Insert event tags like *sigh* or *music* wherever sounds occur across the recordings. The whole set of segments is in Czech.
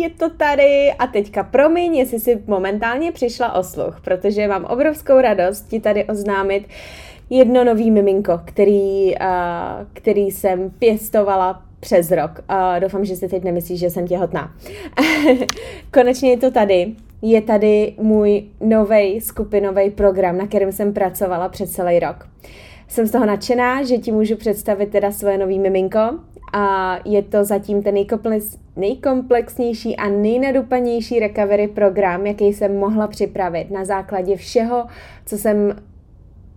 Je to tady a teďka promiň, jestli si momentálně přišla o sluch, protože mám obrovskou radost ti tady oznámit jedno nový miminko, který, uh, který jsem pěstovala přes rok. Uh, doufám, že si teď nemyslíš, že jsem těhotná. *laughs* Konečně je to tady. Je tady můj nový skupinový program, na kterém jsem pracovala přes celý rok. Jsem z toho nadšená, že ti můžu představit teda svoje nový miminko a je to zatím ten nejkomplex, nejkomplexnější a nejnadupanější recovery program, jaký jsem mohla připravit na základě všeho, co jsem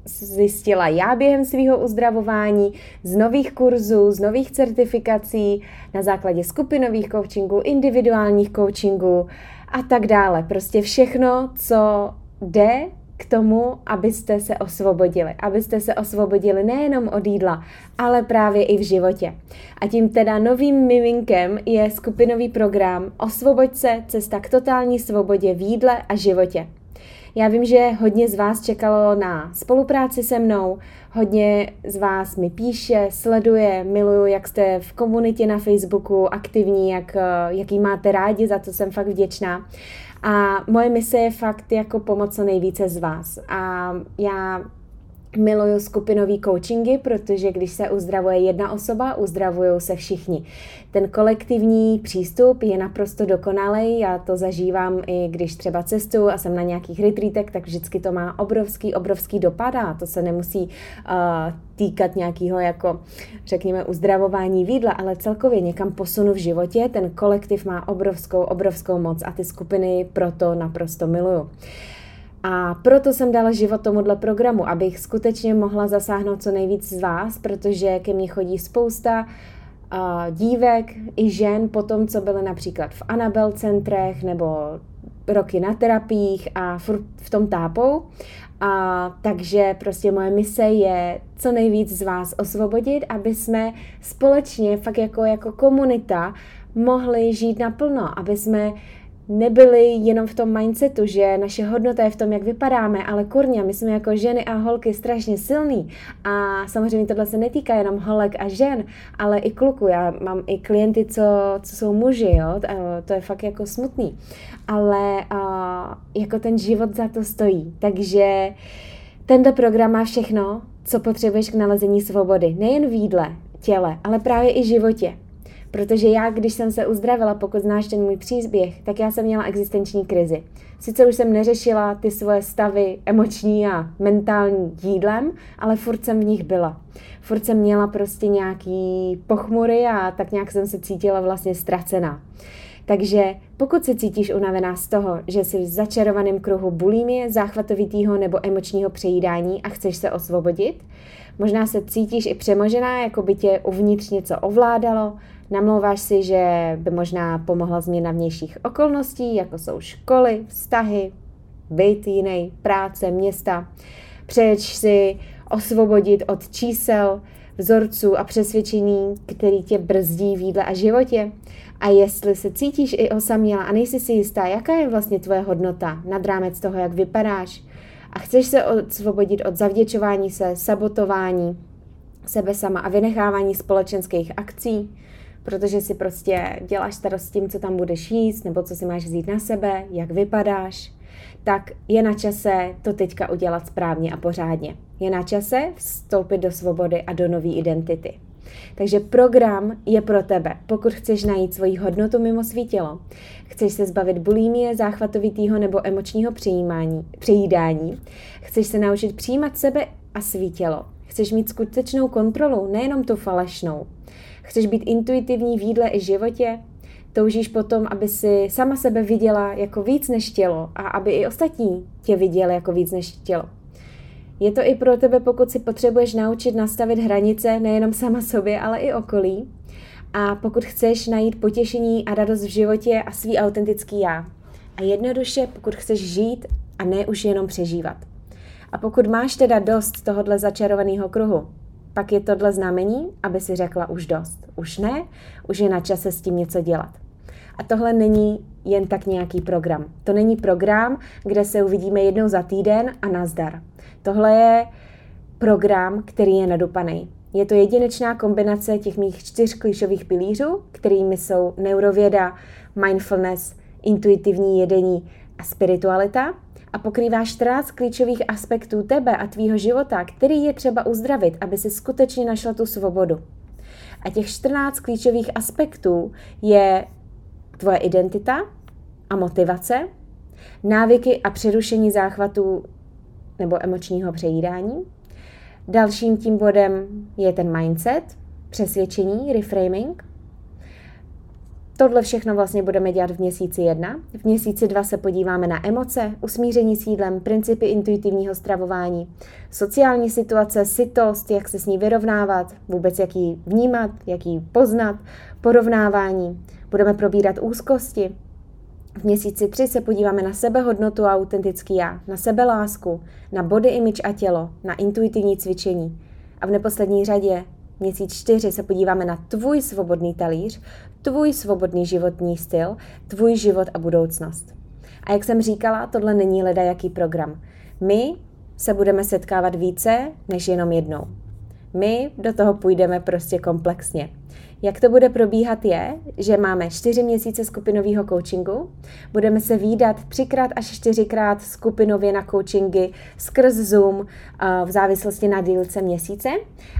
zjistila já během svého uzdravování, z nových kurzů, z nových certifikací, na základě skupinových coachingů, individuálních coachingů a tak dále. Prostě všechno, co jde k tomu, abyste se osvobodili. Abyste se osvobodili nejenom od jídla, ale právě i v životě. A tím teda novým miminkem je skupinový program Osvoboď se, cesta k totální svobodě v jídle a životě. Já vím, že hodně z vás čekalo na spolupráci se mnou, hodně z vás mi píše, sleduje, miluju, jak jste v komunitě na Facebooku aktivní, jak, jaký máte rádi, za to jsem fakt vděčná. A moje mise je fakt jako pomoc co nejvíce z vás. A já Miluju skupinový coachingy, protože když se uzdravuje jedna osoba, uzdravují se všichni. Ten kolektivní přístup je naprosto dokonalý, já to zažívám i když třeba cestuju a jsem na nějakých retreatech, tak vždycky to má obrovský, obrovský dopad a to se nemusí uh, týkat nějakého jako, řekněme, uzdravování výdla, ale celkově někam posunu v životě. Ten kolektiv má obrovskou, obrovskou moc a ty skupiny proto naprosto miluju. A proto jsem dala život tomuhle programu, abych skutečně mohla zasáhnout co nejvíc z vás, protože ke mně chodí spousta dívek i žen po tom, co byly například v Anabel centrech nebo roky na terapiích a furt v tom tápou. A takže prostě moje mise je co nejvíc z vás osvobodit, aby jsme společně, fakt jako, jako komunita, mohli žít naplno, aby jsme nebyli jenom v tom mindsetu, že naše hodnota je v tom, jak vypadáme, ale kurně, my jsme jako ženy a holky strašně silný a samozřejmě tohle se netýká jenom holek a žen, ale i kluku. Já mám i klienty, co, co jsou muži, jo? to je fakt jako smutný. Ale a, jako ten život za to stojí. Takže tento program má všechno, co potřebuješ k nalezení svobody. Nejen v jídle, těle, ale právě i životě. Protože já, když jsem se uzdravila, pokud znáš ten můj příběh, tak já jsem měla existenční krizi. Sice už jsem neřešila ty svoje stavy emoční a mentální jídlem, ale furt jsem v nich byla. Furt jsem měla prostě nějaký pochmury a tak nějak jsem se cítila vlastně ztracená. Takže pokud se cítíš unavená z toho, že jsi v začarovaném kruhu bulimie, záchvatovitýho nebo emočního přejídání a chceš se osvobodit, možná se cítíš i přemožená, jako by tě uvnitř něco ovládalo, Namlouváš si, že by možná pomohla změna vnějších okolností, jako jsou školy, vztahy, byt jiný, práce, města. Přeješ si osvobodit od čísel, vzorců a přesvědčení, který tě brzdí v jídle a životě. A jestli se cítíš i osaměla a nejsi si jistá, jaká je vlastně tvoje hodnota nad rámec toho, jak vypadáš, a chceš se osvobodit od zavděčování se, sabotování sebe sama a vynechávání společenských akcí, protože si prostě děláš starost tím, co tam budeš jíst, nebo co si máš vzít na sebe, jak vypadáš, tak je na čase to teďka udělat správně a pořádně. Je na čase vstoupit do svobody a do nové identity. Takže program je pro tebe, pokud chceš najít svoji hodnotu mimo svý tělo, chceš se zbavit bulímie, záchvatovitýho nebo emočního přejímání, přejídání, chceš se naučit přijímat sebe a svý tělo, chceš mít skutečnou kontrolu, nejenom tu falešnou, Chceš být intuitivní v jídle i životě? Toužíš potom, aby si sama sebe viděla jako víc než tělo a aby i ostatní tě viděli jako víc než tělo. Je to i pro tebe, pokud si potřebuješ naučit nastavit hranice nejenom sama sobě, ale i okolí. a pokud chceš najít potěšení a radost v životě a svý autentický já. A jednoduše, pokud chceš žít a ne už jenom přežívat. A pokud máš teda dost tohohle začarovaného kruhu, pak je tohle znamení, aby si řekla už dost. Už ne, už je na čase s tím něco dělat. A tohle není jen tak nějaký program. To není program, kde se uvidíme jednou za týden a nazdar. Tohle je program, který je nedopaný. Je to jedinečná kombinace těch mých čtyř klíčových pilířů, kterými jsou neurověda, mindfulness, intuitivní jedení a spiritualita a pokrývá 14 klíčových aspektů tebe a tvýho života, který je třeba uzdravit, aby si skutečně našla tu svobodu. A těch 14 klíčových aspektů je tvoje identita a motivace, návyky a přerušení záchvatů nebo emočního přejídání. Dalším tím bodem je ten mindset, přesvědčení, reframing. Tohle všechno vlastně budeme dělat v měsíci jedna. V měsíci dva se podíváme na emoce, usmíření s jídlem, principy intuitivního stravování, sociální situace, sytost, jak se s ní vyrovnávat, vůbec jak ji vnímat, jak ji poznat, porovnávání. Budeme probírat úzkosti. V měsíci tři se podíváme na sebehodnotu a autentický já, na sebelásku, na body image a tělo, na intuitivní cvičení. A v neposlední řadě Měsíc čtyři se podíváme na tvůj svobodný talíř, tvůj svobodný životní styl, tvůj život a budoucnost. A jak jsem říkala, tohle není leda jaký program. My se budeme setkávat více než jenom jednou. My do toho půjdeme prostě komplexně. Jak to bude probíhat je, že máme čtyři měsíce skupinového coachingu, budeme se výdat třikrát až čtyřikrát skupinově na coachingy skrz Zoom v závislosti na dílce měsíce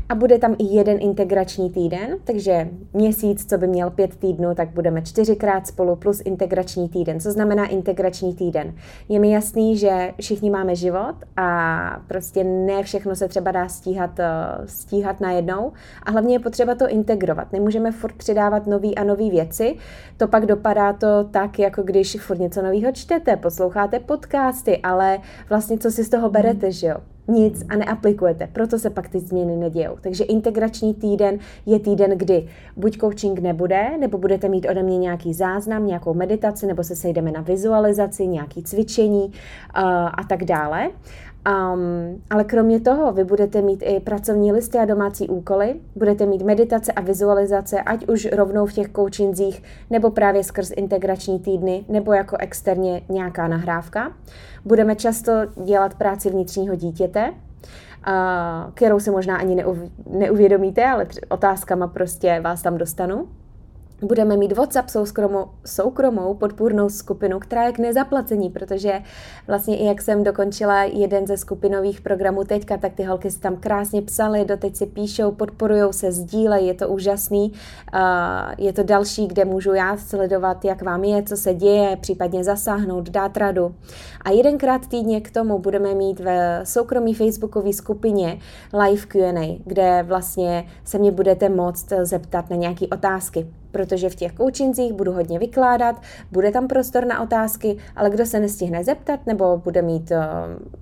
a bude tam i jeden integrační týden, takže měsíc, co by měl pět týdnů, tak budeme čtyřikrát spolu plus integrační týden. Co znamená integrační týden? Je mi jasný, že všichni máme život a prostě ne všechno se třeba dá stíhat, stíhat najednou a hlavně je potřeba to integrovat. Nemůže můžeme furt přidávat nový a nový věci. To pak dopadá to tak, jako když furt něco nového čtete, posloucháte podcasty, ale vlastně co si z toho berete, že jo? nic a neaplikujete. Proto se pak ty změny nedějou. Takže integrační týden je týden, kdy buď coaching nebude, nebo budete mít ode mě nějaký záznam, nějakou meditaci, nebo se sejdeme na vizualizaci, nějaký cvičení uh, a tak dále. Um, ale kromě toho, vy budete mít i pracovní listy a domácí úkoly, budete mít meditace a vizualizace, ať už rovnou v těch coachingzích, nebo právě skrz integrační týdny, nebo jako externě nějaká nahrávka. Budeme často dělat práci vnitřního dítěte, kterou si možná ani neuvědomíte, ale otázkama prostě vás tam dostanu. Budeme mít WhatsApp soukromou, soukromou podpůrnou skupinu, která je k nezaplacení, protože vlastně i jak jsem dokončila jeden ze skupinových programů teďka, tak ty holky si tam krásně psaly, doteď si píšou, podporují se, sdílejí, je to úžasný. Je to další, kde můžu já sledovat, jak vám je, co se děje, případně zasáhnout, dát radu. A jedenkrát týdně k tomu budeme mít v soukromí facebookové skupině live Q&A, kde vlastně se mě budete moct zeptat na nějaké otázky protože v těch coachingzích budu hodně vykládat, bude tam prostor na otázky, ale kdo se nestihne zeptat nebo bude mít uh,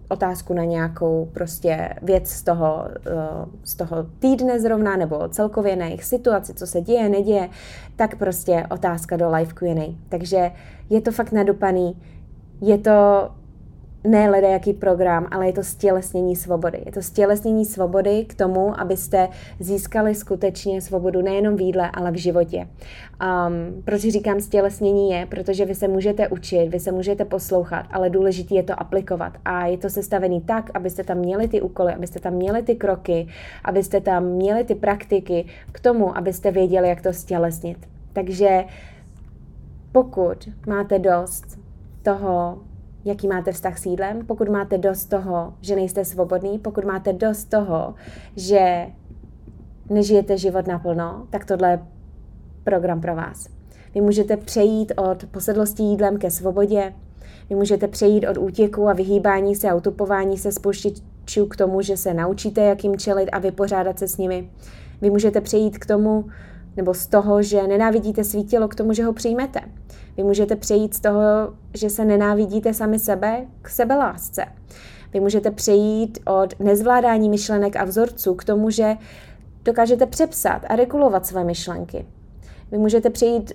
otázku na nějakou prostě věc z toho, uh, z toho týdne zrovna nebo celkově na jejich situaci, co se děje, neděje, tak prostě otázka do live Q&A. Takže je to fakt nadupaný, je to ne leda jaký program, ale je to stělesnění svobody. Je to stělesnění svobody k tomu, abyste získali skutečně svobodu nejenom v jídle, ale v životě. Um, proč říkám stělesnění je, protože vy se můžete učit, vy se můžete poslouchat, ale důležité je to aplikovat. A je to sestavený tak, abyste tam měli ty úkoly, abyste tam měli ty kroky, abyste tam měli ty praktiky k tomu, abyste věděli, jak to stělesnit. Takže pokud máte dost toho jaký máte vztah s jídlem, pokud máte dost toho, že nejste svobodný, pokud máte dost toho, že nežijete život naplno, tak tohle je program pro vás. Vy můžete přejít od posedlosti jídlem ke svobodě, vy můžete přejít od útěku a vyhýbání se a utupování se spoštičů k tomu, že se naučíte, jak jim čelit a vypořádat se s nimi. Vy můžete přejít k tomu, nebo z toho, že nenávidíte svý tělo k tomu, že ho přijmete. Vy můžete přejít z toho, že se nenávidíte sami sebe, k sebelásce. Vy můžete přejít od nezvládání myšlenek a vzorců k tomu, že dokážete přepsat a regulovat své myšlenky. Vy můžete přejít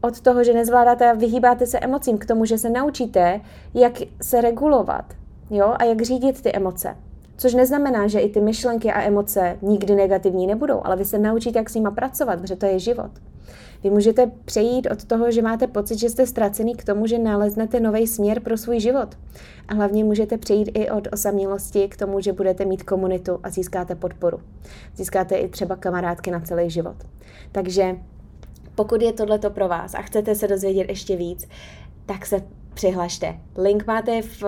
od toho, že nezvládáte a vyhýbáte se emocím, k tomu, že se naučíte, jak se regulovat jo, a jak řídit ty emoce. Což neznamená, že i ty myšlenky a emoce nikdy negativní nebudou, ale vy se naučíte, jak s nima pracovat, protože to je život. Vy můžete přejít od toho, že máte pocit, že jste ztracený, k tomu, že naleznete nový směr pro svůj život. A hlavně můžete přejít i od osamělosti k tomu, že budete mít komunitu a získáte podporu. Získáte i třeba kamarádky na celý život. Takže pokud je tohleto pro vás a chcete se dozvědět ještě víc, tak se přihlašte. Link máte v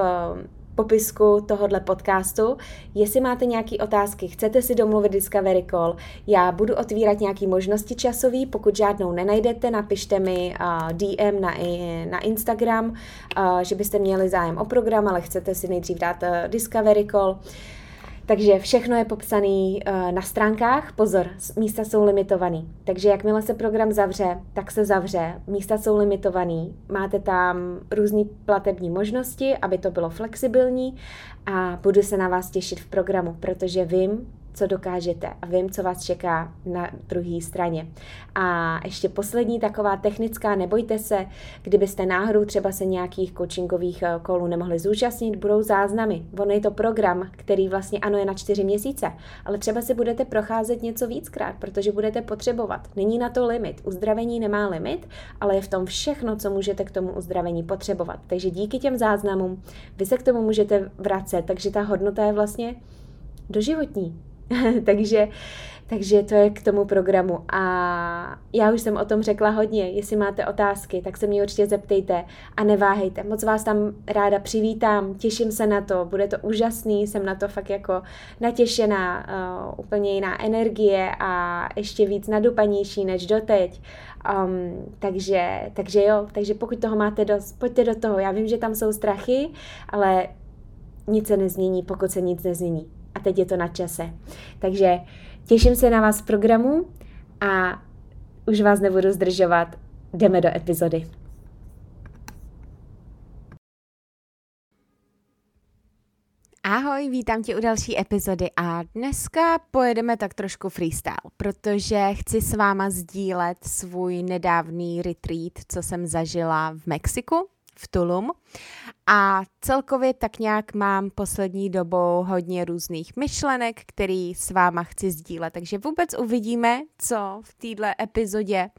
popisku tohohle podcastu. Jestli máte nějaké otázky, chcete si domluvit Discovery Call, já budu otvírat nějaké možnosti časový, pokud žádnou nenajdete, napište mi uh, DM na, na Instagram, uh, že byste měli zájem o program, ale chcete si nejdřív dát uh, Discovery Call. Takže všechno je popsané uh, na stránkách. Pozor, místa jsou limitovaný. Takže jakmile se program zavře, tak se zavře. Místa jsou limitovaný. Máte tam různé platební možnosti, aby to bylo flexibilní a budu se na vás těšit v programu, protože vím, co dokážete a vím, co vás čeká na druhé straně. A ještě poslední taková technická, nebojte se, kdybyste náhodou třeba se nějakých coachingových eh, kolů nemohli zúčastnit, budou záznamy. Ono je to program, který vlastně ano je na čtyři měsíce, ale třeba si budete procházet něco víckrát, protože budete potřebovat. Není na to limit. Uzdravení nemá limit, ale je v tom všechno, co můžete k tomu uzdravení potřebovat. Takže díky těm záznamům vy se k tomu můžete vracet, takže ta hodnota je vlastně doživotní. *laughs* takže, takže to je k tomu programu. A já už jsem o tom řekla hodně. Jestli máte otázky, tak se mě určitě zeptejte a neváhejte. Moc vás tam ráda přivítám, těším se na to, bude to úžasný, jsem na to fakt jako natěšená, uh, úplně jiná energie a ještě víc nadupanější než doteď. Um, takže, takže jo, takže pokud toho máte dost, pojďte do toho. Já vím, že tam jsou strachy, ale nic se nezmění, pokud se nic nezmění a teď je to na čase. Takže těším se na vás v programu a už vás nebudu zdržovat. Jdeme do epizody. Ahoj, vítám tě u další epizody a dneska pojedeme tak trošku freestyle, protože chci s váma sdílet svůj nedávný retreat, co jsem zažila v Mexiku v Tulum. A celkově tak nějak mám poslední dobou hodně různých myšlenek, který s váma chci sdílet. Takže vůbec uvidíme, co v této epizodě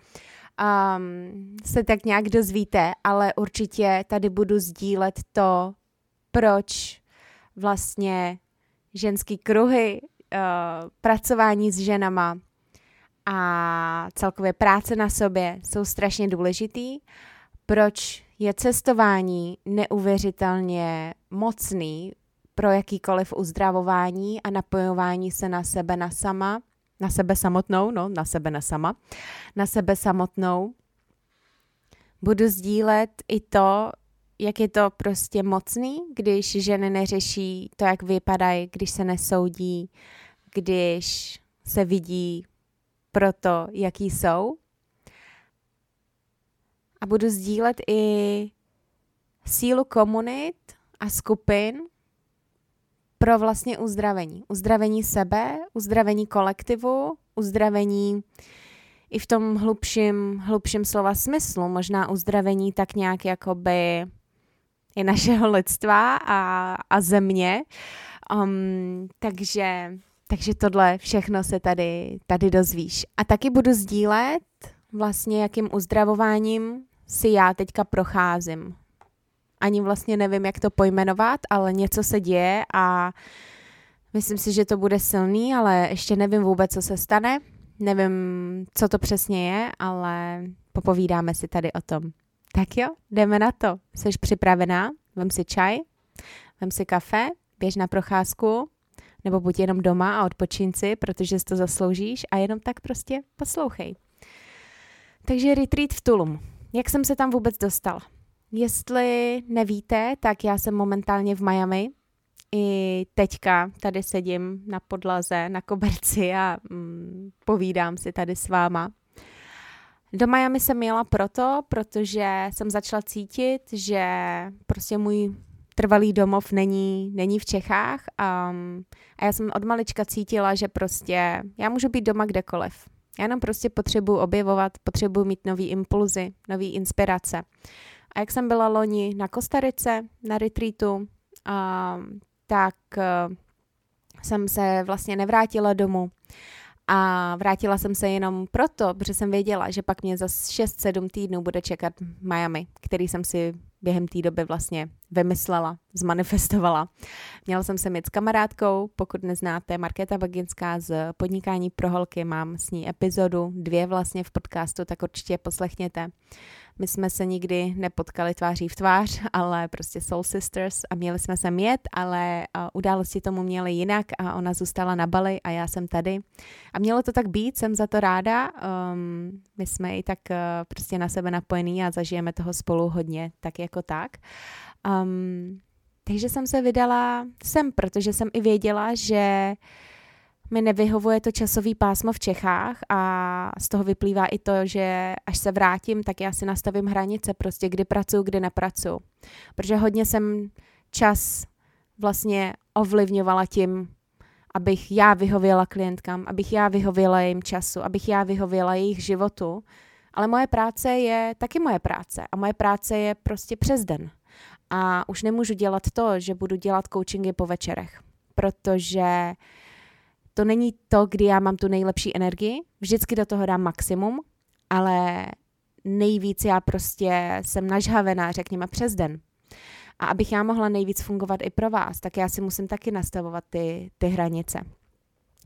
um, se tak nějak dozvíte, ale určitě tady budu sdílet to, proč vlastně ženský kruhy, uh, pracování s ženama a celkově práce na sobě jsou strašně důležitý, proč je cestování neuvěřitelně mocný pro jakýkoliv uzdravování a napojování se na sebe na sama, na sebe samotnou, no, na sebe na sama, na sebe samotnou. Budu sdílet i to, jak je to prostě mocný, když ženy neřeší to, jak vypadají, když se nesoudí, když se vidí pro to, jaký jsou a budu sdílet i sílu komunit a skupin pro vlastně uzdravení. Uzdravení sebe, uzdravení kolektivu, uzdravení i v tom hlubším, hlubším slova smyslu, možná uzdravení tak nějak jakoby i našeho lidstva a, a země. Um, takže, takže tohle všechno se tady, tady dozvíš. A taky budu sdílet vlastně, jakým uzdravováním si já teďka procházím. Ani vlastně nevím, jak to pojmenovat, ale něco se děje a myslím si, že to bude silný, ale ještě nevím vůbec, co se stane. Nevím, co to přesně je, ale popovídáme si tady o tom. Tak jo, jdeme na to. Jsi připravená? Vem si čaj, vem si kafe, běž na procházku, nebo buď jenom doma a odpočin si, protože si to zasloužíš a jenom tak prostě poslouchej. Takže retreat v Tulum. Jak jsem se tam vůbec dostala? Jestli nevíte, tak já jsem momentálně v Miami. I teďka tady sedím na podlaze, na koberci a mm, povídám si tady s váma. Do Miami jsem jela proto, protože jsem začala cítit, že prostě můj trvalý domov není, není v Čechách a, a já jsem od malička cítila, že prostě já můžu být doma kdekoliv. Já nám prostě potřebuji objevovat, potřebuji mít nový impulzy, nový inspirace. A jak jsem byla loni na Kostarice, na retreatu, a, tak a, jsem se vlastně nevrátila domů. A vrátila jsem se jenom proto, protože jsem věděla, že pak mě za 6-7 týdnů bude čekat Miami, který jsem si během té doby vlastně vymyslela, zmanifestovala. Měla jsem se mít s kamarádkou, pokud neznáte, Markéta Baginská z Podnikání pro holky, mám s ní epizodu, dvě vlastně v podcastu, tak určitě poslechněte. My jsme se nikdy nepotkali tváří v tvář, ale prostě Soul Sisters a měli jsme se jet, ale události tomu měly jinak a ona zůstala na Bali a já jsem tady. A mělo to tak být, jsem za to ráda. Um, my jsme i tak uh, prostě na sebe napojení a zažijeme toho spolu hodně, tak jako tak. Um, takže jsem se vydala sem, protože jsem i věděla, že mi nevyhovuje to časový pásmo v Čechách a z toho vyplývá i to, že až se vrátím, tak já si nastavím hranice, prostě kdy pracuji, kdy nepracuji. Protože hodně jsem čas vlastně ovlivňovala tím, abych já vyhověla klientkám, abych já vyhověla jejím času, abych já vyhověla jejich životu. Ale moje práce je taky moje práce a moje práce je prostě přes den. A už nemůžu dělat to, že budu dělat coachingy po večerech, protože to není to, kdy já mám tu nejlepší energii, vždycky do toho dám maximum, ale nejvíc já prostě jsem nažhavená, řekněme, přes den. A abych já mohla nejvíc fungovat i pro vás, tak já si musím taky nastavovat ty, ty hranice.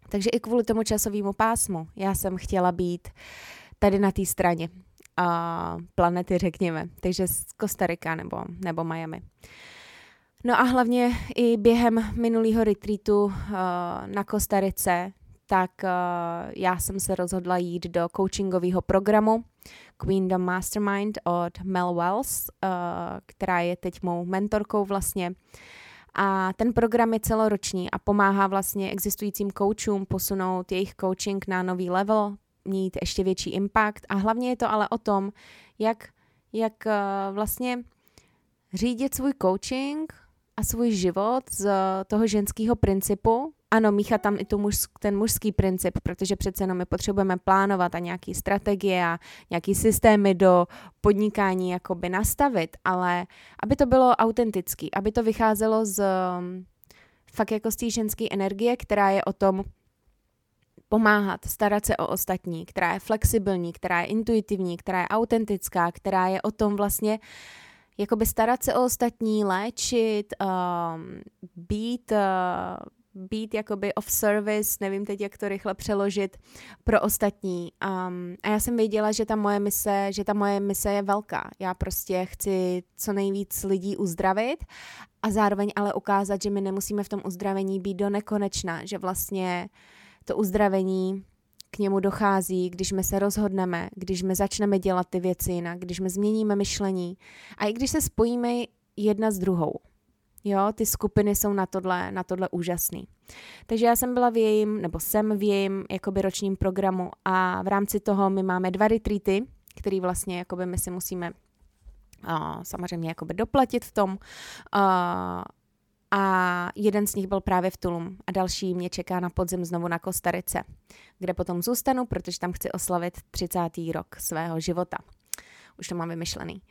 Takže i kvůli tomu časovému pásmu já jsem chtěla být tady na té straně a planety, řekněme. Takže z Kostarika nebo, nebo Miami. No a hlavně i během minulého retreatu uh, na Kostarice, tak uh, já jsem se rozhodla jít do coachingového programu Queendom Mastermind od Mel Wells, uh, která je teď mou mentorkou vlastně. A ten program je celoroční a pomáhá vlastně existujícím coachům posunout jejich coaching na nový level, mít ještě větší impact a hlavně je to ale o tom, jak, jak uh, vlastně řídit svůj coaching a svůj život z toho ženského principu. Ano, míchat tam i tu muž, ten mužský princip, protože přece jenom my potřebujeme plánovat a nějaký strategie a nějaký systémy do podnikání jakoby nastavit, ale aby to bylo autentický, aby to vycházelo z fakt jako z té ženské energie, která je o tom pomáhat, starat se o ostatní, která je flexibilní, která je intuitivní, která je autentická, která je o tom vlastně uh, jakoby starat se o ostatní, léčit, um, být, uh, být jakoby off service, nevím teď, jak to rychle přeložit, pro ostatní. Um, a já jsem věděla, že ta moje mise, že ta moje mise je velká. Já prostě chci co nejvíc lidí uzdravit a zároveň ale ukázat, že my nemusíme v tom uzdravení být do nekonečna, že vlastně to uzdravení k němu dochází, když my se rozhodneme, když my začneme dělat ty věci jinak, když my změníme myšlení a i když se spojíme jedna s druhou. Jo, ty skupiny jsou na tohle, na tohle úžasný. Takže já jsem byla v jejím, nebo jsem v jejím jakoby ročním programu a v rámci toho my máme dva retreaty, který vlastně jakoby my si musíme uh, samozřejmě jakoby doplatit v tom uh, a jeden z nich byl právě v Tulum a další mě čeká na podzim znovu na Kostarice, kde potom zůstanu, protože tam chci oslavit 30. rok svého života. Už to mám vymyšlený.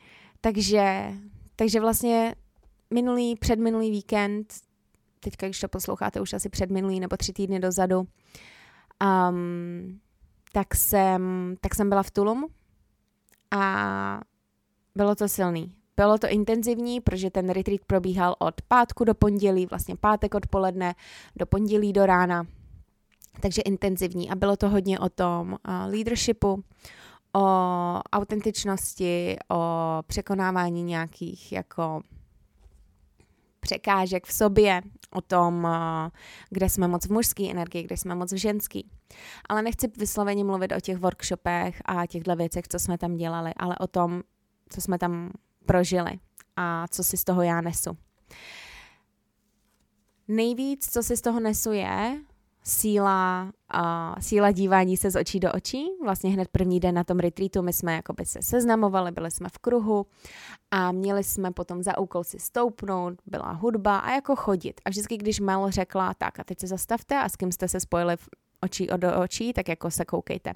Takže, takže vlastně minulý, předminulý víkend, teďka když to posloucháte už asi předminulý nebo tři týdny dozadu, um, tak, jsem, tak jsem byla v Tulum a bylo to silný. Bylo to intenzivní, protože ten retreat probíhal od pátku do pondělí, vlastně pátek odpoledne do pondělí do rána, takže intenzivní a bylo to hodně o tom uh, leadershipu, o autentičnosti, o překonávání nějakých jako překážek v sobě, o tom, kde jsme moc v mužské energii, kde jsme moc v ženský. Ale nechci vysloveně mluvit o těch workshopech a těchto věcech, co jsme tam dělali, ale o tom, co jsme tam prožili a co si z toho já nesu. Nejvíc, co si z toho nesu, je síla, uh, síla dívání se z očí do očí. Vlastně hned první den na tom retreatu my jsme jakoby se seznamovali, byli jsme v kruhu a měli jsme potom za úkol si stoupnout, byla hudba a jako chodit. A vždycky, když Mel řekla, tak a teď se zastavte a s kým jste se spojili očí od očí, tak jako se koukejte.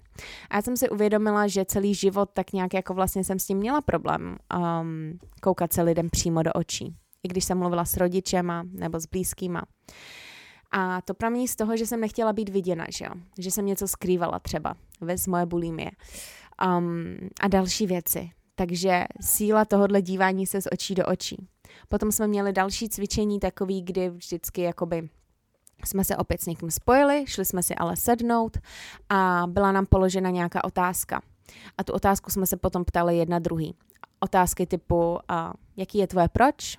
A já jsem si uvědomila, že celý život tak nějak jako vlastně jsem s tím měla problém um, koukat se lidem přímo do očí. I když jsem mluvila s rodičema nebo s blízkýma. A to pramení z toho, že jsem nechtěla být viděna, že jo? Že jsem něco skrývala třeba, bez moje bulimie. Um, a další věci. Takže síla tohohle dívání se z očí do očí. Potom jsme měli další cvičení takový, kdy vždycky jakoby jsme se opět s někým spojili, šli jsme si ale sednout a byla nám položena nějaká otázka. A tu otázku jsme se potom ptali jedna druhý. Otázky typu, uh, jaký je tvoje proč,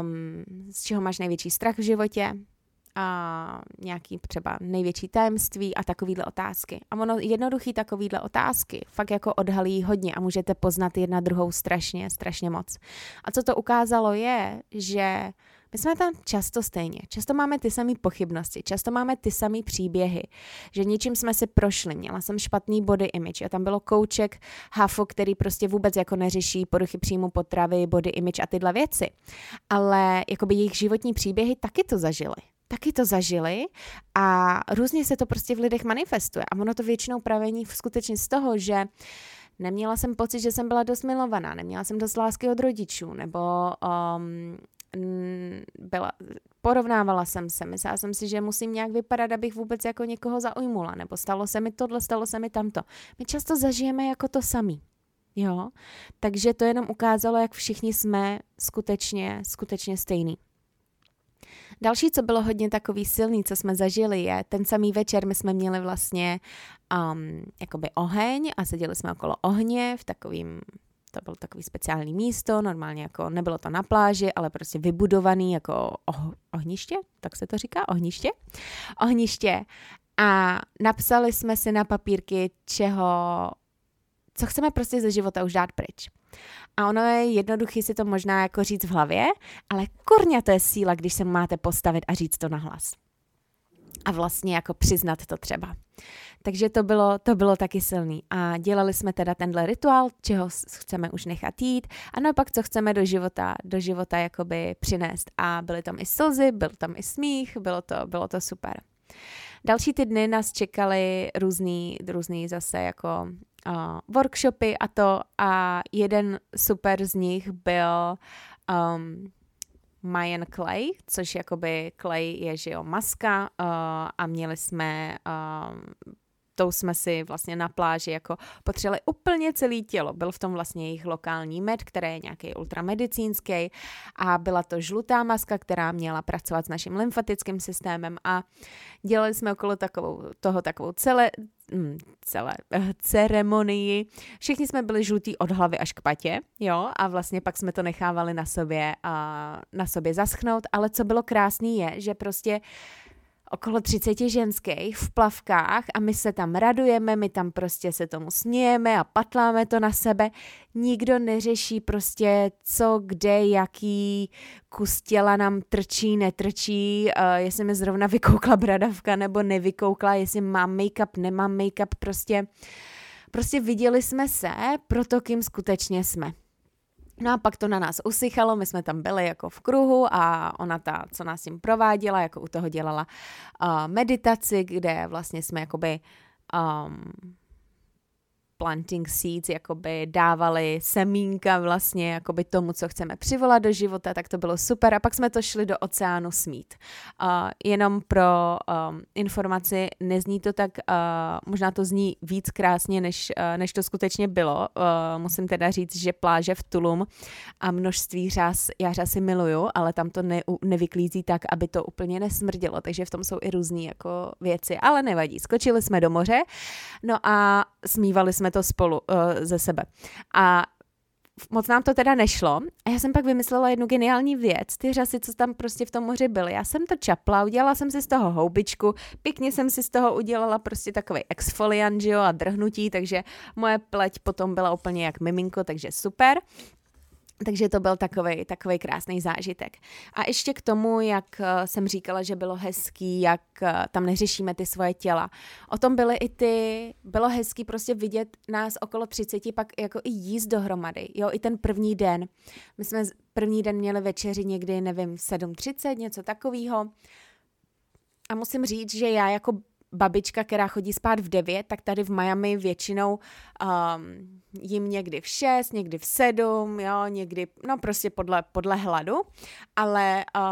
um, z čeho máš největší strach v životě, a nějaký třeba největší tajemství a takovýhle otázky. A ono jednoduchý takovýhle otázky fakt jako odhalí hodně a můžete poznat jedna druhou strašně, strašně moc. A co to ukázalo je, že my jsme tam často stejně. Často máme ty samé pochybnosti, často máme ty samé příběhy, že něčím jsme si prošli. Měla jsem špatný body image a tam bylo kouček Hafo, který prostě vůbec jako neřeší poruchy příjmu potravy, body image a tyhle věci. Ale jakoby jejich životní příběhy taky to zažili taky to zažili a různě se to prostě v lidech manifestuje. A ono to většinou pravení skutečně z toho, že neměla jsem pocit, že jsem byla dost milovaná, neměla jsem dost lásky od rodičů, nebo um, byla, porovnávala jsem se, myslela jsem si, že musím nějak vypadat, abych vůbec jako někoho zaujmula, nebo stalo se mi tohle, stalo se mi tamto. My často zažijeme jako to samý. Jo, takže to jenom ukázalo, jak všichni jsme skutečně, skutečně stejný. Další, co bylo hodně takový silný, co jsme zažili, je ten samý večer my jsme měli vlastně um, jakoby oheň a seděli jsme okolo ohně v takovým to bylo takový speciální místo, normálně jako nebylo to na pláži, ale prostě vybudovaný jako oh, ohniště, tak se to říká, ohniště, ohniště. A napsali jsme si na papírky, čeho, co chceme prostě ze života už dát pryč. A ono je jednoduchý si to možná jako říct v hlavě, ale korňa to je síla, když se máte postavit a říct to nahlas. A vlastně jako přiznat to třeba. Takže to bylo, to bylo taky silný. A dělali jsme teda tenhle rituál, čeho chceme už nechat jít a naopak, co chceme do života, do života jakoby přinést. A byly tam i slzy, byl tam i smích, bylo to, bylo to super. Další ty dny nás čekaly různý, různý zase jako uh, workshopy a to a jeden super z nich byl um, Mayan Clay, což jakoby clay je, že jo, maska uh, a měli jsme um, tou jsme si vlastně na pláži jako potřebovali úplně celé tělo. Byl v tom vlastně jejich lokální med, který je nějaký ultramedicínský a byla to žlutá maska, která měla pracovat s naším lymfatickým systémem a dělali jsme okolo takovou, toho takovou celé, hm, celé eh, ceremonii. Všichni jsme byli žlutí od hlavy až k patě, jo, a vlastně pak jsme to nechávali na sobě, a na sobě zaschnout, ale co bylo krásné je, že prostě okolo 30 ženských v plavkách a my se tam radujeme, my tam prostě se tomu smějeme a patláme to na sebe. Nikdo neřeší prostě co, kde, jaký kus těla nám trčí, netrčí, uh, jestli mi zrovna vykoukla bradavka nebo nevykoukla, jestli mám make-up, nemám make-up, prostě, prostě viděli jsme se pro to, kým skutečně jsme. No a pak to na nás usychalo, my jsme tam byli jako v kruhu a ona ta, co nás tím prováděla, jako u toho dělala uh, meditaci, kde vlastně jsme jakoby um, planting seeds, jakoby dávali semínka vlastně jakoby tomu, co chceme přivolat do života, tak to bylo super. A pak jsme to šli do oceánu smít. Uh, jenom pro um, informaci, nezní to tak, uh, možná to zní víc krásně, než, uh, než to skutečně bylo. Uh, musím teda říct, že pláže v Tulum a množství řas, já řasy miluju, ale tam to ne, nevyklízí tak, aby to úplně nesmrdělo, takže v tom jsou i různé jako věci, ale nevadí. Skočili jsme do moře, no a smívali jsme to spolu uh, ze sebe. A moc nám to teda nešlo. A já jsem pak vymyslela jednu geniální věc. Ty řasy, co tam prostě v tom moři byly. Já jsem to čapla, udělala jsem si z toho houbičku, pěkně jsem si z toho udělala prostě takový exfoliant, jo, a drhnutí, takže moje pleť potom byla úplně jak miminko, takže super. Takže to byl takový takový krásný zážitek. A ještě k tomu, jak eh, jsem říkala, že bylo hezký, jak eh, tam neřešíme ty svoje těla. O tom byly i ty, bylo hezký prostě vidět nás okolo 30, pak jako i jíst dohromady. Jo, i ten první den. My jsme první den měli večeři někdy, nevím, 7.30, něco takového. A musím říct, že já jako babička, která chodí spát v 9, tak tady v Miami většinou um, jim někdy v 6, někdy v 7, jo, někdy, no prostě podle, podle hladu, ale uh,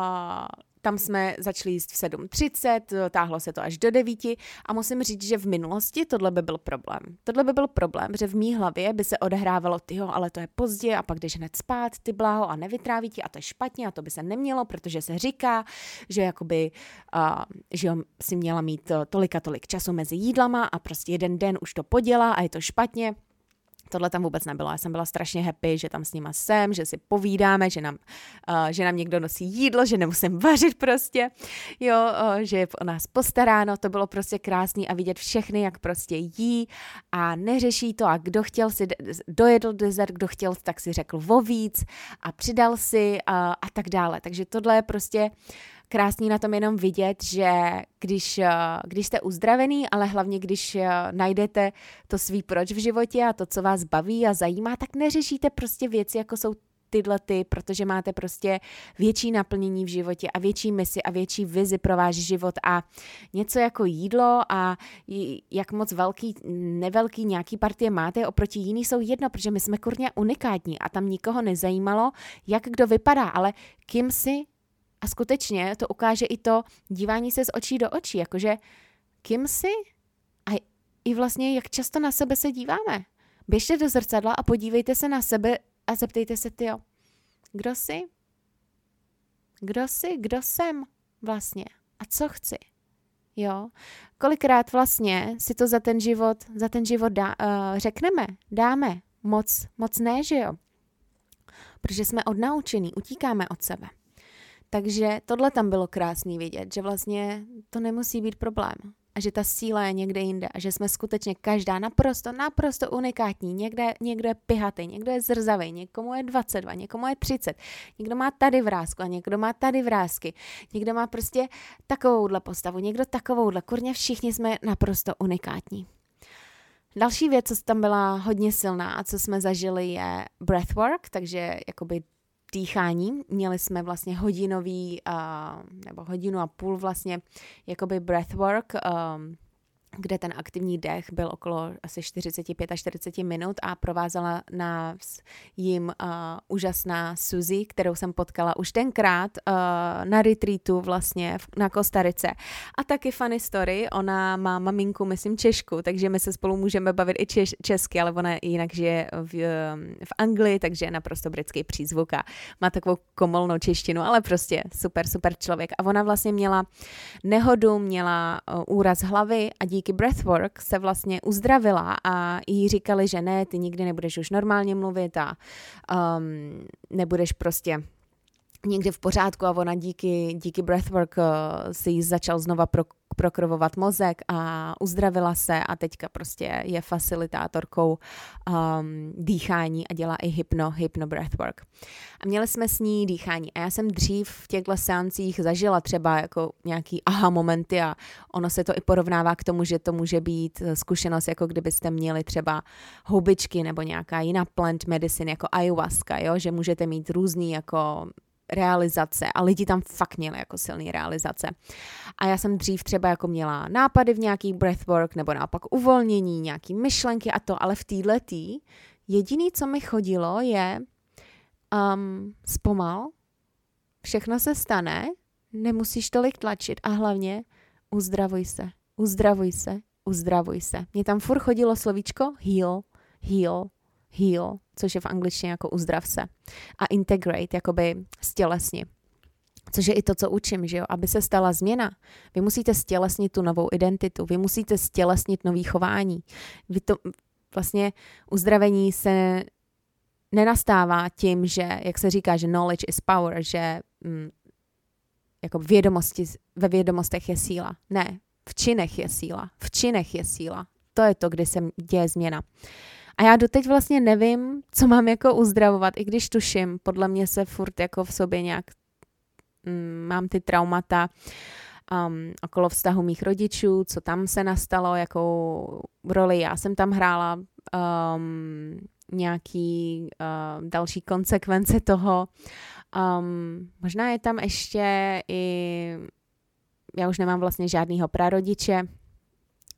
tam jsme začali jíst v 7.30, táhlo se to až do 9 a musím říct, že v minulosti tohle by byl problém. Tohle by byl problém, že v mý hlavě by se odehrávalo, tyho, ale to je pozdě a pak jdeš hned spát, ty bláho a nevytráví ti a to je špatně a to by se nemělo, protože se říká, že jakoby, uh, že si měla mít tolika tolik času mezi jídlama a prostě jeden den už to podělá a je to špatně Tohle tam vůbec nebylo. Já jsem byla strašně happy, že tam s nima jsem, že si povídáme, že nám, uh, že nám někdo nosí jídlo, že nemusím *laughs* vařit prostě, jo, uh, že je o nás postaráno. To bylo prostě krásný a vidět všechny, jak prostě jí a neřeší to a kdo chtěl si dojedl dezert, kdo chtěl, tak si řekl o víc a přidal si uh, a tak dále. Takže tohle je prostě krásný na tom jenom vidět, že když, eh, když jste uzdravený, ale hlavně když eh, najdete to svý proč v životě a to, co vás baví a zajímá, tak neřešíte prostě věci, jako jsou tyhle ty, protože máte prostě větší naplnění v životě a větší misi a větší vizi pro váš život a něco jako jídlo a jak moc velký, nevelký nějaký partie máte oproti jiný jsou jedno, protože my jsme kurně unikátní a tam nikoho nezajímalo, jak kdo vypadá, ale kým si a skutečně to ukáže i to dívání se z očí do očí, jakože kým jsi a i vlastně jak často na sebe se díváme. Běžte do zrcadla a podívejte se na sebe a zeptejte se, ty, kdo jsi? Kdo jsi? Kdo jsem vlastně? A co chci? Jo, kolikrát vlastně si to za ten život, za ten život dá, uh, řekneme, dáme, moc, moc ne, že jo? Protože jsme odnaučení, utíkáme od sebe. Takže tohle tam bylo krásný vidět, že vlastně to nemusí být problém. A že ta síla je někde jinde a že jsme skutečně každá naprosto, naprosto unikátní. Někde, někdo je pihatý, někdo je zrzavý, někomu je 22, někomu je 30, někdo má tady vrázku a někdo má tady vrázky, někdo má prostě takovouhle postavu, někdo takovouhle. Kurně všichni jsme naprosto unikátní. Další věc, co tam byla hodně silná a co jsme zažili, je breathwork, takže jakoby dýchání. Měli jsme vlastně hodinový, uh, nebo hodinu a půl vlastně, jakoby breathwork, um, kde ten aktivní dech byl okolo asi 45 až 40 minut a provázela nás jim uh, úžasná Suzy, kterou jsem potkala už tenkrát uh, na retreatu vlastně v, na Kostarice. A taky funny story, ona má maminku, myslím Češku, takže my se spolu můžeme bavit i češ, česky, ale ona jinak žije v, v Anglii, takže je naprosto britský přízvuk a má takovou komolnou češtinu, ale prostě super, super člověk. A ona vlastně měla nehodu, měla uh, úraz hlavy a díky díky breathwork se vlastně uzdravila a jí říkali, že ne, ty nikdy nebudeš už normálně mluvit a um, nebudeš prostě někdy v pořádku a ona díky, díky breathwork uh, si jí začal znova pro, prokrvovat mozek a uzdravila se a teďka prostě je facilitátorkou um, dýchání a dělá i hypno, hypno breathwork. A měli jsme s ní dýchání a já jsem dřív v těchto seancích zažila třeba jako nějaký aha momenty a ono se to i porovnává k tomu, že to může být zkušenost, jako kdybyste měli třeba houbičky nebo nějaká jiná plant medicine jako ayahuasca, jo? že můžete mít různý jako realizace a lidi tam fakt měli jako silný realizace. A já jsem dřív třeba jako měla nápady v nějaký breathwork nebo naopak uvolnění, nějaký myšlenky a to, ale v této tý, jediný, co mi chodilo, je um, zpomal, všechno se stane, nemusíš tolik tlačit a hlavně uzdravuj se, uzdravuj se, uzdravuj se. Mně tam furt chodilo slovíčko heal, heal, heal, což je v angličtině jako uzdrav se. A integrate, jakoby stělesni. Což je i to, co učím, že jo? Aby se stala změna, vy musíte stělesnit tu novou identitu, vy musíte stělesnit nový chování. Vy to, vlastně uzdravení se nenastává tím, že, jak se říká, že knowledge is power, že mm, jako vědomosti, ve vědomostech je síla. Ne, v činech je síla. V činech je síla. To je to, kdy se děje změna. A já doteď vlastně nevím, co mám jako uzdravovat, i když tuším, podle mě se furt jako v sobě nějak mm, mám ty traumata um, okolo vztahu mých rodičů, co tam se nastalo, jakou roli já jsem tam hrála, um, nějaký uh, další konsekvence toho. Um, možná je tam ještě i, já už nemám vlastně žádného prarodiče,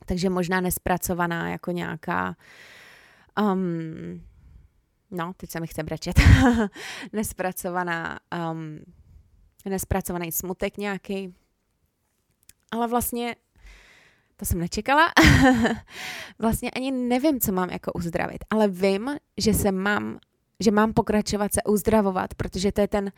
Takže možná nespracovaná jako nějaká um, no, teď se mi chce brečet, *laughs* nespracovaná, um, nespracovaný smutek nějaký, ale vlastně to jsem nečekala. *laughs* vlastně ani nevím, co mám jako uzdravit, ale vím, že se mám že mám pokračovat se uzdravovat, protože to je ten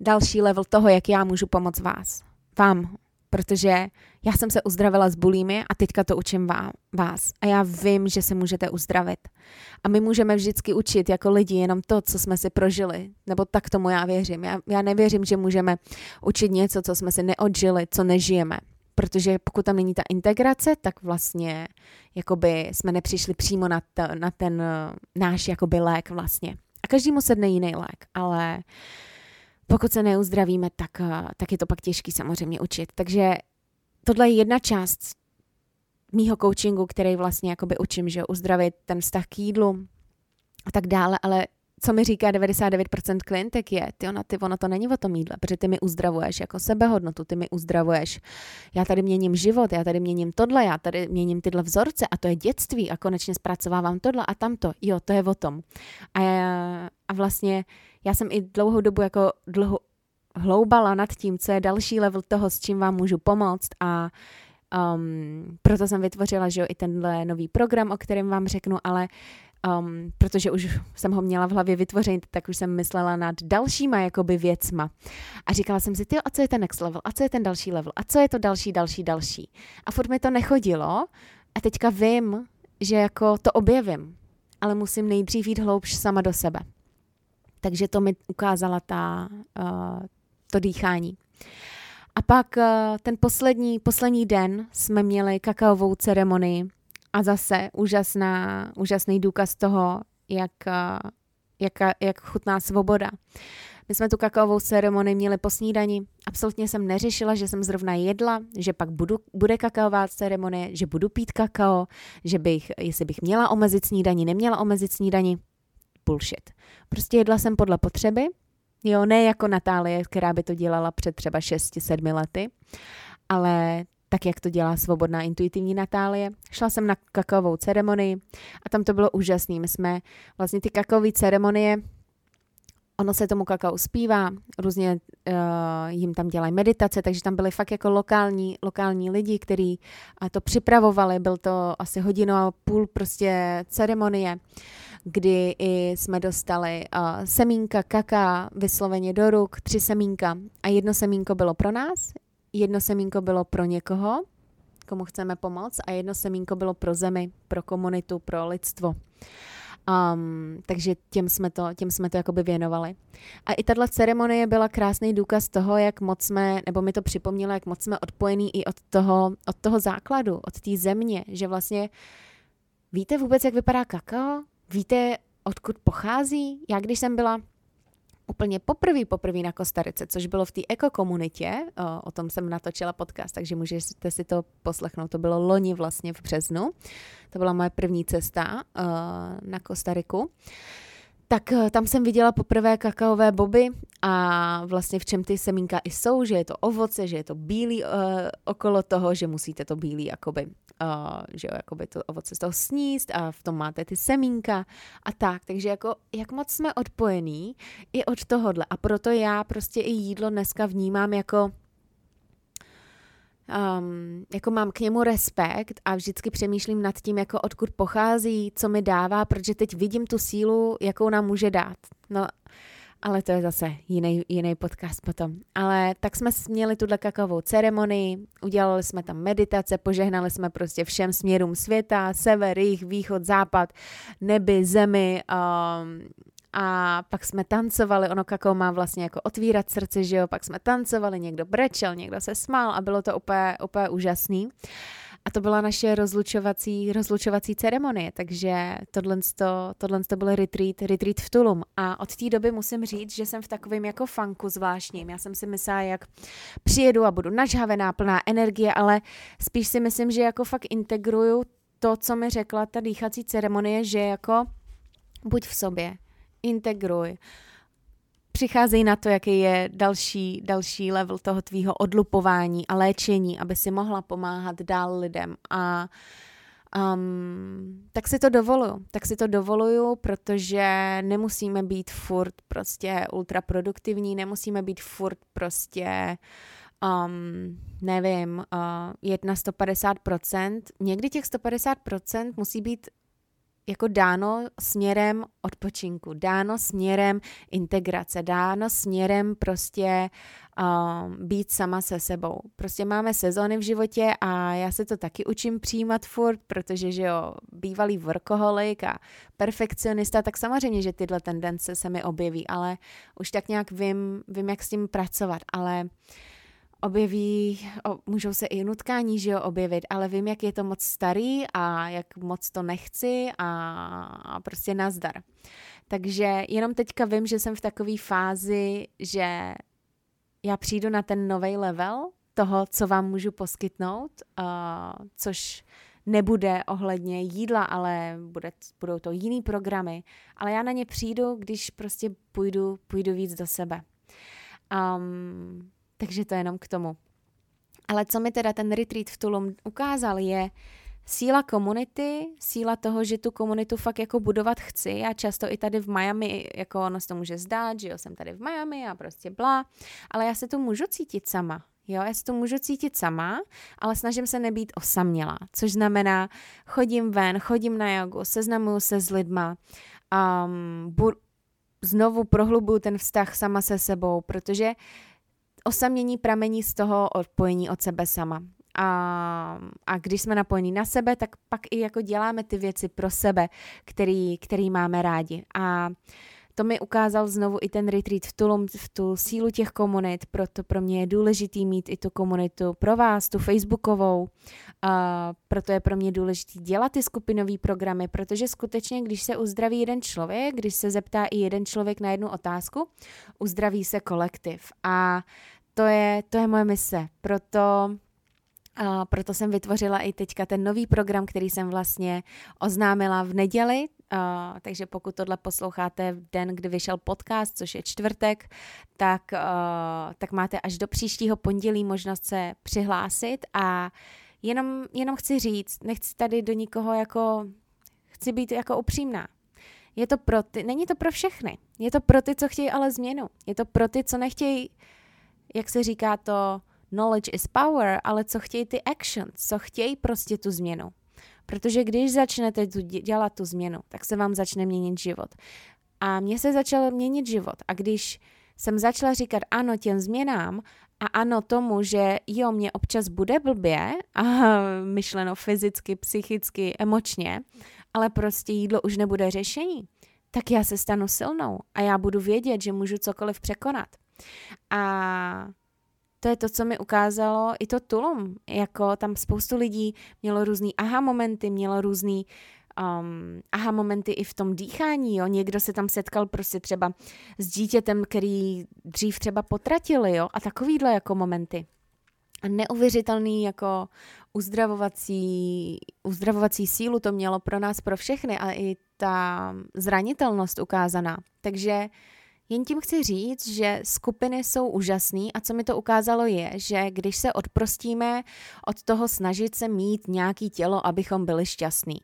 další level toho, jak já můžu pomoct vás. Vám, protože já jsem se uzdravila s bulími a teďka to učím vás. A já vím, že se můžete uzdravit. A my můžeme vždycky učit jako lidi jenom to, co jsme si prožili. Nebo tak tomu já věřím. Já, já nevěřím, že můžeme učit něco, co jsme si neodžili, co nežijeme. Protože pokud tam není ta integrace, tak vlastně jakoby jsme nepřišli přímo na, t, na ten uh, náš jakoby lék vlastně. A každý mu sedne jiný lék, ale pokud se neuzdravíme, tak, uh, tak je to pak těžký samozřejmě učit. Takže tohle je jedna část mýho coachingu, který vlastně jakoby učím, že uzdravit ten vztah k jídlu a tak dále, ale co mi říká 99% klientek je, ty ona, ty, ono to není o tom jídle, protože ty mi uzdravuješ jako sebehodnotu, ty mi uzdravuješ. Já tady měním život, já tady měním tohle, já tady měním tyhle vzorce a to je dětství a konečně zpracovávám tohle a tamto. Jo, to je o tom. A, já, a vlastně já jsem i dlouhou dobu jako dlouho hloubala nad tím, co je další level toho, s čím vám můžu pomoct a um, proto jsem vytvořila, že jo, i tenhle nový program, o kterém vám řeknu, ale um, protože už jsem ho měla v hlavě vytvořit, tak už jsem myslela nad dalšíma jakoby věcma. A říkala jsem si, ty, a co je ten next level, a co je ten další level, a co je to další, další, další. A furt mi to nechodilo a teďka vím, že jako to objevím, ale musím nejdřív jít hloubš sama do sebe. Takže to mi ukázala ta, uh, to dýchání. A pak uh, ten poslední, poslední den jsme měli kakaovou ceremonii a zase úžasná, úžasný důkaz toho, jak, jak, jak chutná svoboda. My jsme tu kakaovou ceremonii měli po snídani. Absolutně jsem neřešila, že jsem zrovna jedla, že pak budu, bude kakaová ceremonie, že budu pít kakao, že bych, jestli bych měla omezit snídani, neměla omezit snídani. Bullshit. Prostě jedla jsem podle potřeby. Jo, ne jako Natálie, která by to dělala před třeba 6-7 lety, ale tak jak to dělá svobodná intuitivní Natálie. Šla jsem na kakaovou ceremonii a tam to bylo úžasné. My jsme vlastně ty kakaové ceremonie, ono se tomu kakao zpívá, různě uh, jim tam dělají meditace, takže tam byly fakt jako lokální, lokální lidi, kteří to připravovali, byl to asi hodinu a půl prostě ceremonie, kdy i jsme dostali uh, semínka kaká vysloveně do ruk, tři semínka a jedno semínko bylo pro nás, jedno semínko bylo pro někoho, komu chceme pomoct, a jedno semínko bylo pro zemi, pro komunitu, pro lidstvo. Um, takže těm jsme to, těm jsme to jakoby věnovali. A i tahle ceremonie byla krásný důkaz toho, jak moc jsme, nebo mi to připomnělo, jak moc jsme odpojení i od toho, od toho základu, od té země, že vlastně víte vůbec, jak vypadá kakao? Víte, odkud pochází? Já když jsem byla úplně poprvé, poprvé na Kostarice, což bylo v té ekokomunitě, o, o tom jsem natočila podcast, takže můžete si to poslechnout, to bylo loni vlastně v březnu, to byla moje první cesta na Kostariku tak eh, tam jsem viděla poprvé kakaové boby a vlastně v čem ty semínka i jsou, že je to ovoce, že je to bílý uh, okolo toho, že musíte to bílý jakoby, uh, že jo, jakoby to ovoce z toho sníst a v tom máte ty semínka a tak, takže jako jak moc jsme odpojení i od tohohle. A proto já prostě i jídlo dneska vnímám jako um, jako mám k němu respekt a vždycky přemýšlím nad tím, jako odkud pochází, co mi dává, protože teď vidím tu sílu, jakou nám může dát. No, ale to je zase jiný, jiný podcast potom. Ale tak jsme měli tuhle kakaovou ceremonii, udělali jsme tam meditace, požehnali jsme prostě všem směrům světa, sever, jih, východ, západ, neby, zemi, um, a pak jsme tancovali, ono kakao má vlastně jako otvírat srdce, že jo, pak jsme tancovali, někdo brečel, někdo se smál a bylo to úplně, úplně úžasný. A to byla naše rozlučovací, rozlučovací ceremonie, takže tohle, tohle to byl retreat, retreat v Tulum. A od té doby musím říct, že jsem v takovém jako fanku zvláštním. Já jsem si myslela, jak přijedu a budu nažhavená, plná energie, ale spíš si myslím, že jako fakt integruju to, co mi řekla ta dýchací ceremonie, že jako buď v sobě, integruj. Přicházej na to, jaký je další, další level toho tvýho odlupování a léčení, aby si mohla pomáhat dál lidem. A Um, tak si to dovoluju. Tak si to dovoluju, protože nemusíme být furt prostě ultraproduktivní, nemusíme být furt prostě um, nevím, uh, jet na 150%. Někdy těch 150% musí být jako dáno směrem odpočinku, dáno směrem integrace, dáno směrem prostě uh, být sama se sebou. Prostě máme sezóny v životě a já se to taky učím přijímat furt, protože že jo, bývalý workoholik a perfekcionista, tak samozřejmě, že tyhle tendence se mi objeví, ale už tak nějak vím, vím jak s tím pracovat, ale uh, objeví, o, můžou se i nutkání, že jo, objevit, ale vím, jak je to moc starý a jak moc to nechci a, prostě nazdar. Takže jenom teďka vím, že jsem v takové fázi, že já přijdu na ten nový level toho, co vám můžu poskytnout, uh, což nebude ohledně jídla, ale bude, budou to jiný programy. Ale já na ně přijdu, když prostě půjdu, půjdu víc do sebe. Um, takže to je jenom k tomu. Ale co mi teda ten retreat v Tulum ukázal je síla komunity, síla toho, že tu komunitu fakt jako budovat chci. Já často i tady v Miami, jako ono se to může zdát, že jo, jsem tady v Miami a prostě blá, ale já se tu můžu cítit sama. Jo, já se to můžu cítit sama, ale snažím se nebýt osamělá, což znamená, chodím ven, chodím na jogu, seznamuju se s lidma, um, bu- znovu prohlubuju ten vztah sama se sebou, protože osamění pramení z toho odpojení od sebe sama. A, a když jsme napojení na sebe, tak pak i jako děláme ty věci pro sebe, který, který máme rádi. A to mi ukázal znovu i ten retreat v Tulum, v tu sílu těch komunit, proto pro mě je důležitý mít i tu komunitu pro vás, tu facebookovou, uh, proto je pro mě důležitý dělat ty skupinové programy, protože skutečně, když se uzdraví jeden člověk, když se zeptá i jeden člověk na jednu otázku, uzdraví se kolektiv. A to je, to je moje mise, proto a proto jsem vytvořila i teďka ten nový program, který jsem vlastně oznámila v neděli, Uh, takže pokud tohle posloucháte v den, kdy vyšel podcast, což je čtvrtek, tak, uh, tak máte až do příštího pondělí možnost se přihlásit a jenom, jenom chci říct, nechci tady do nikoho jako, chci být jako upřímná. Je to pro ty, není to pro všechny. Je to pro ty, co chtějí ale změnu. Je to pro ty, co nechtějí, jak se říká to, knowledge is power, ale co chtějí ty actions, co chtějí prostě tu změnu. Protože když začnete tu dělat tu změnu, tak se vám začne měnit život. A mně se začal měnit život. A když jsem začala říkat ano těm změnám a ano tomu, že jo, mě občas bude blbě, a *laughs* myšleno fyzicky, psychicky, emočně, ale prostě jídlo už nebude řešení, tak já se stanu silnou a já budu vědět, že můžu cokoliv překonat. A to je to, co mi ukázalo i to Tulum. Jako tam spoustu lidí mělo různý aha momenty, mělo různý um, aha momenty i v tom dýchání, jo. Někdo se tam setkal prostě třeba s dítětem, který dřív třeba potratili, jo. A takovýhle jako momenty. A neuvěřitelný jako uzdravovací, uzdravovací sílu to mělo pro nás, pro všechny, ale i ta zranitelnost ukázaná. Takže jen tím chci říct, že skupiny jsou úžasné a co mi to ukázalo je, že když se odprostíme od toho snažit se mít nějaký tělo, abychom byli šťastní,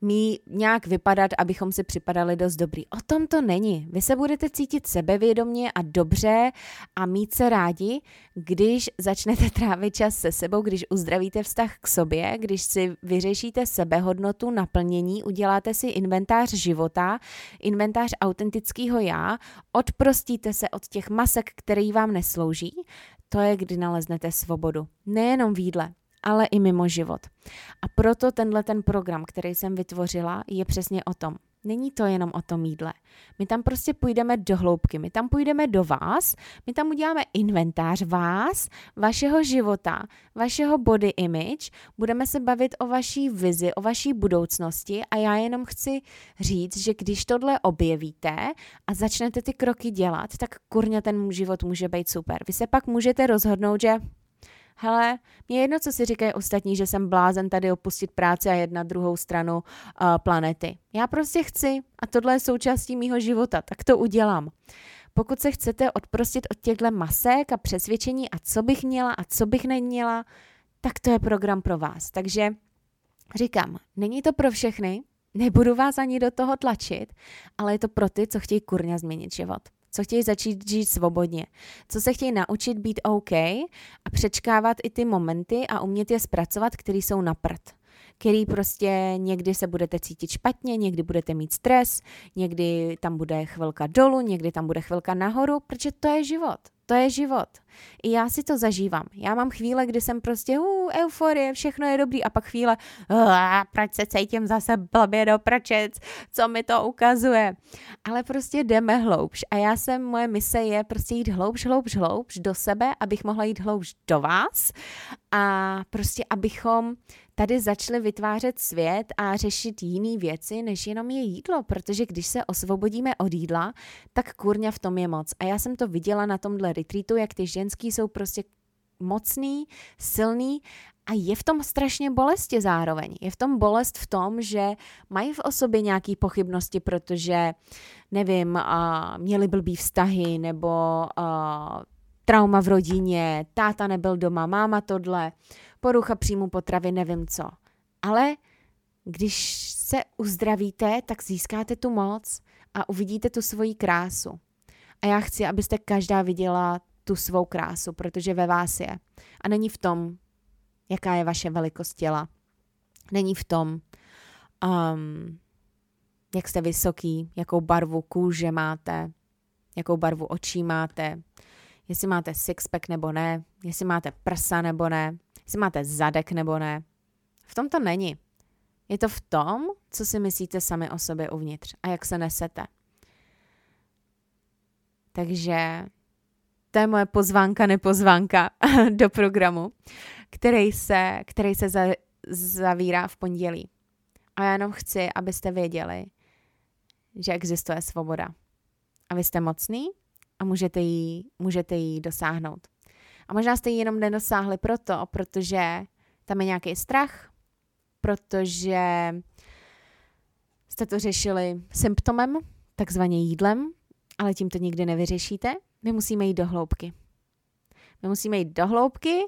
mít nějak vypadat, abychom si připadali dost dobrý. O tom to není. Vy se budete cítit sebevědomně a dobře a mít se rádi, když začnete trávit čas se sebou, když uzdravíte vztah k sobě, když si vyřešíte sebehodnotu, naplnění, uděláte si inventář života, inventář autentického já, odprostíte se od těch masek, který vám neslouží, to je, kdy naleznete svobodu. Nejenom v jídle, ale i mimo život. A proto tenhle ten program, který jsem vytvořila, je přesně o tom. Není to jenom o tom jídle. My tam prostě půjdeme do hloubky, my tam půjdeme do vás, my tam uděláme inventář vás, vašeho života, vašeho body image, budeme se bavit o vaší vizi, o vaší budoucnosti a já jenom chci říct, že když tohle objevíte a začnete ty kroky dělat, tak kurně ten život může být super. Vy se pak můžete rozhodnout, že hele, mě jedno, co si říkají ostatní, že jsem blázen tady opustit práci a jet na druhou stranu uh, planety. Já prostě chci a tohle je součástí mýho života, tak to udělám. Pokud se chcete odprostit od těchto masek a přesvědčení a co bych měla a co bych neměla, tak to je program pro vás. Takže Říkám, není to pro všechny, nebudu vás ani do toho tlačit, ale je to pro ty, co chtějí kurně změnit život co chtějí začít žít svobodně, co se chtějí naučit být OK a přečkávat i ty momenty a umět je zpracovat, které jsou na prd který prostě někdy se budete cítit špatně, někdy budete mít stres, někdy tam bude chvilka dolů, někdy tam bude chvilka nahoru, protože to je život. To je život. I já si to zažívám. Já mám chvíle, kdy jsem prostě uh, euforie, všechno je dobrý a pak chvíle, uh, proč se cítím zase blbě do pračec, co mi to ukazuje. Ale prostě jdeme hloubš a já jsem, moje mise je prostě jít hloubš, hloubš, hloubš do sebe, abych mohla jít hloubš do vás a prostě abychom tady začali vytvářet svět a řešit jiné věci, než jenom je jídlo, protože když se osvobodíme od jídla, tak kurňa v tom je moc. A já jsem to viděla na tomhle retreatu, jak ty ženský jsou prostě mocný, silný a je v tom strašně bolesti zároveň. Je v tom bolest v tom, že mají v osobě nějaké pochybnosti, protože, nevím, uh, měli blbý vztahy nebo uh, trauma v rodině, táta nebyl doma, máma tohle, porucha příjmu potravy, nevím co. Ale když se uzdravíte, tak získáte tu moc a uvidíte tu svoji krásu. A já chci, abyste každá viděla tu svou krásu, protože ve vás je. A není v tom, jaká je vaše velikost těla. Není v tom, um, jak jste vysoký, jakou barvu kůže máte, jakou barvu očí máte, jestli máte sixpack nebo ne, jestli máte prsa nebo ne, jestli máte zadek nebo ne. V tom to není. Je to v tom, co si myslíte sami o sobě uvnitř a jak se nesete. Takže to je moje pozvánka, nepozvánka *laughs* do programu, který se, který se za, zavírá v pondělí. A já jenom chci, abyste věděli, že existuje svoboda. A vy jste mocný a můžete jí, můžete jí dosáhnout. A možná jste ji jenom nedosáhli proto, protože tam je nějaký strach, protože jste to řešili symptomem, takzvaně jídlem, ale tím to nikdy nevyřešíte. My musíme jít do hloubky. My musíme jít do hloubky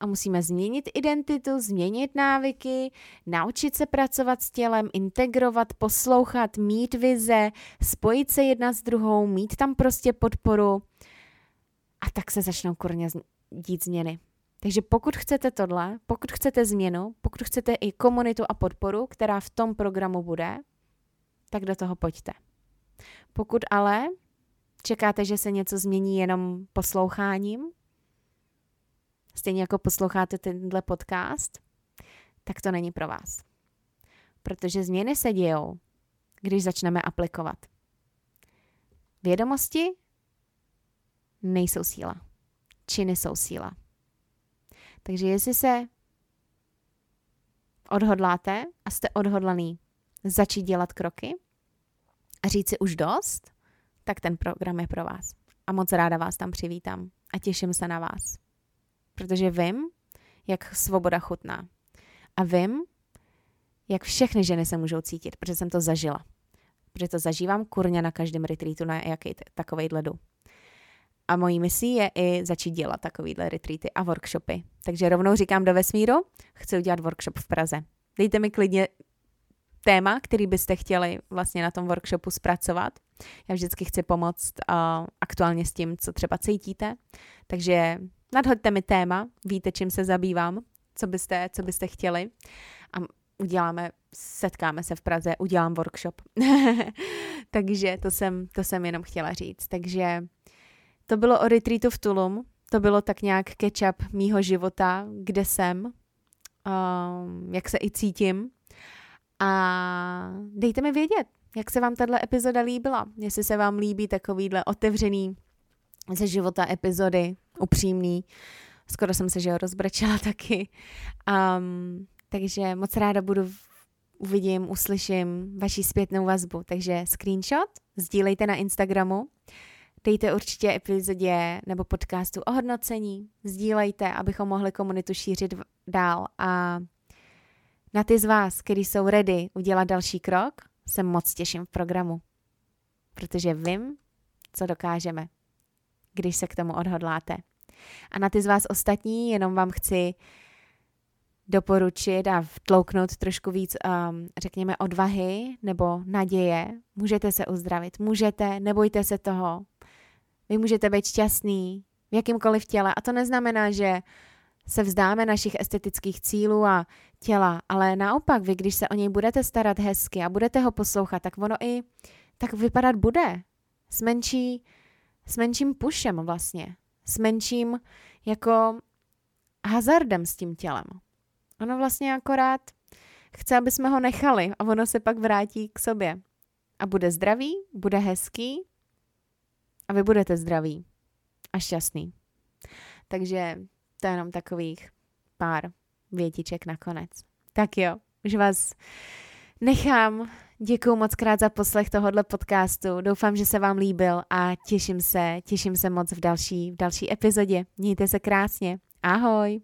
a musíme změnit identitu, změnit návyky, naučit se pracovat s tělem, integrovat, poslouchat, mít vize, spojit se jedna s druhou, mít tam prostě podporu a tak se začnou kurně dít změny. Takže pokud chcete tohle, pokud chcete změnu, pokud chcete i komunitu a podporu, která v tom programu bude, tak do toho pojďte. Pokud ale čekáte, že se něco změní jenom posloucháním, stejně jako posloucháte tenhle podcast, tak to není pro vás. Protože změny se dějou, když začneme aplikovat. Vědomosti nejsou síla. Činy jsou síla. Takže jestli se odhodláte a jste odhodlaný začít dělat kroky a říct si už dost, tak ten program je pro vás. A moc ráda vás tam přivítám a těším se na vás protože vím, jak svoboda chutná. A vím, jak všechny ženy se můžou cítit, protože jsem to zažila. Protože to zažívám kurně na každém retreatu, na jaký takovej ledu. A mojí misí je i začít dělat takovýhle retreaty a workshopy. Takže rovnou říkám do vesmíru, chci udělat workshop v Praze. Dejte mi klidně téma, který byste chtěli vlastně na tom workshopu zpracovat. Já vždycky chci pomoct uh, aktuálně s tím, co třeba cítíte. Takže nadhoďte mi téma, víte, čím se zabývám, co byste, co byste chtěli a uděláme, setkáme se v Praze, udělám workshop. *laughs* Takže to jsem, to jsem jenom chtěla říct. Takže to bylo o retreatu v Tulum, to bylo tak nějak catch-up mýho života, kde jsem, um, jak se i cítím. A dejte mi vědět, jak se vám tahle epizoda líbila. Jestli se vám líbí takovýhle otevřený ze života epizody, upřímný. Skoro jsem se, že ho rozbrečela *laughs* taky. Um, takže moc ráda budu uvidím, uslyším vaši zpětnou vazbu. Takže screenshot sdílejte na Instagramu, dejte určitě epizodě nebo podcastu ohodnocení, sdílejte, abychom mohli komunitu šířit dál a na ty z vás, kteří jsou ready udělat další krok, se moc těším v programu, protože vím, co dokážeme když se k tomu odhodláte. A na ty z vás ostatní jenom vám chci doporučit a vtlouknout trošku víc, um, řekněme, odvahy nebo naděje. Můžete se uzdravit, můžete, nebojte se toho. Vy můžete být šťastný v jakýmkoliv těle a to neznamená, že se vzdáme našich estetických cílů a těla, ale naopak vy, když se o něj budete starat hezky a budete ho poslouchat, tak ono i tak vypadat bude. S, menší, s menším pušem vlastně. S menším jako hazardem s tím tělem. Ono vlastně akorát chce, aby jsme ho nechali a ono se pak vrátí k sobě. A bude zdravý, bude hezký a vy budete zdraví a šťastný. Takže to je jenom takových pár větiček nakonec. Tak jo, už vás nechám. Děkuji moc krát za poslech tohohle podcastu. Doufám, že se vám líbil a těším se, těším se moc v další, v další epizodě. Mějte se krásně. Ahoj!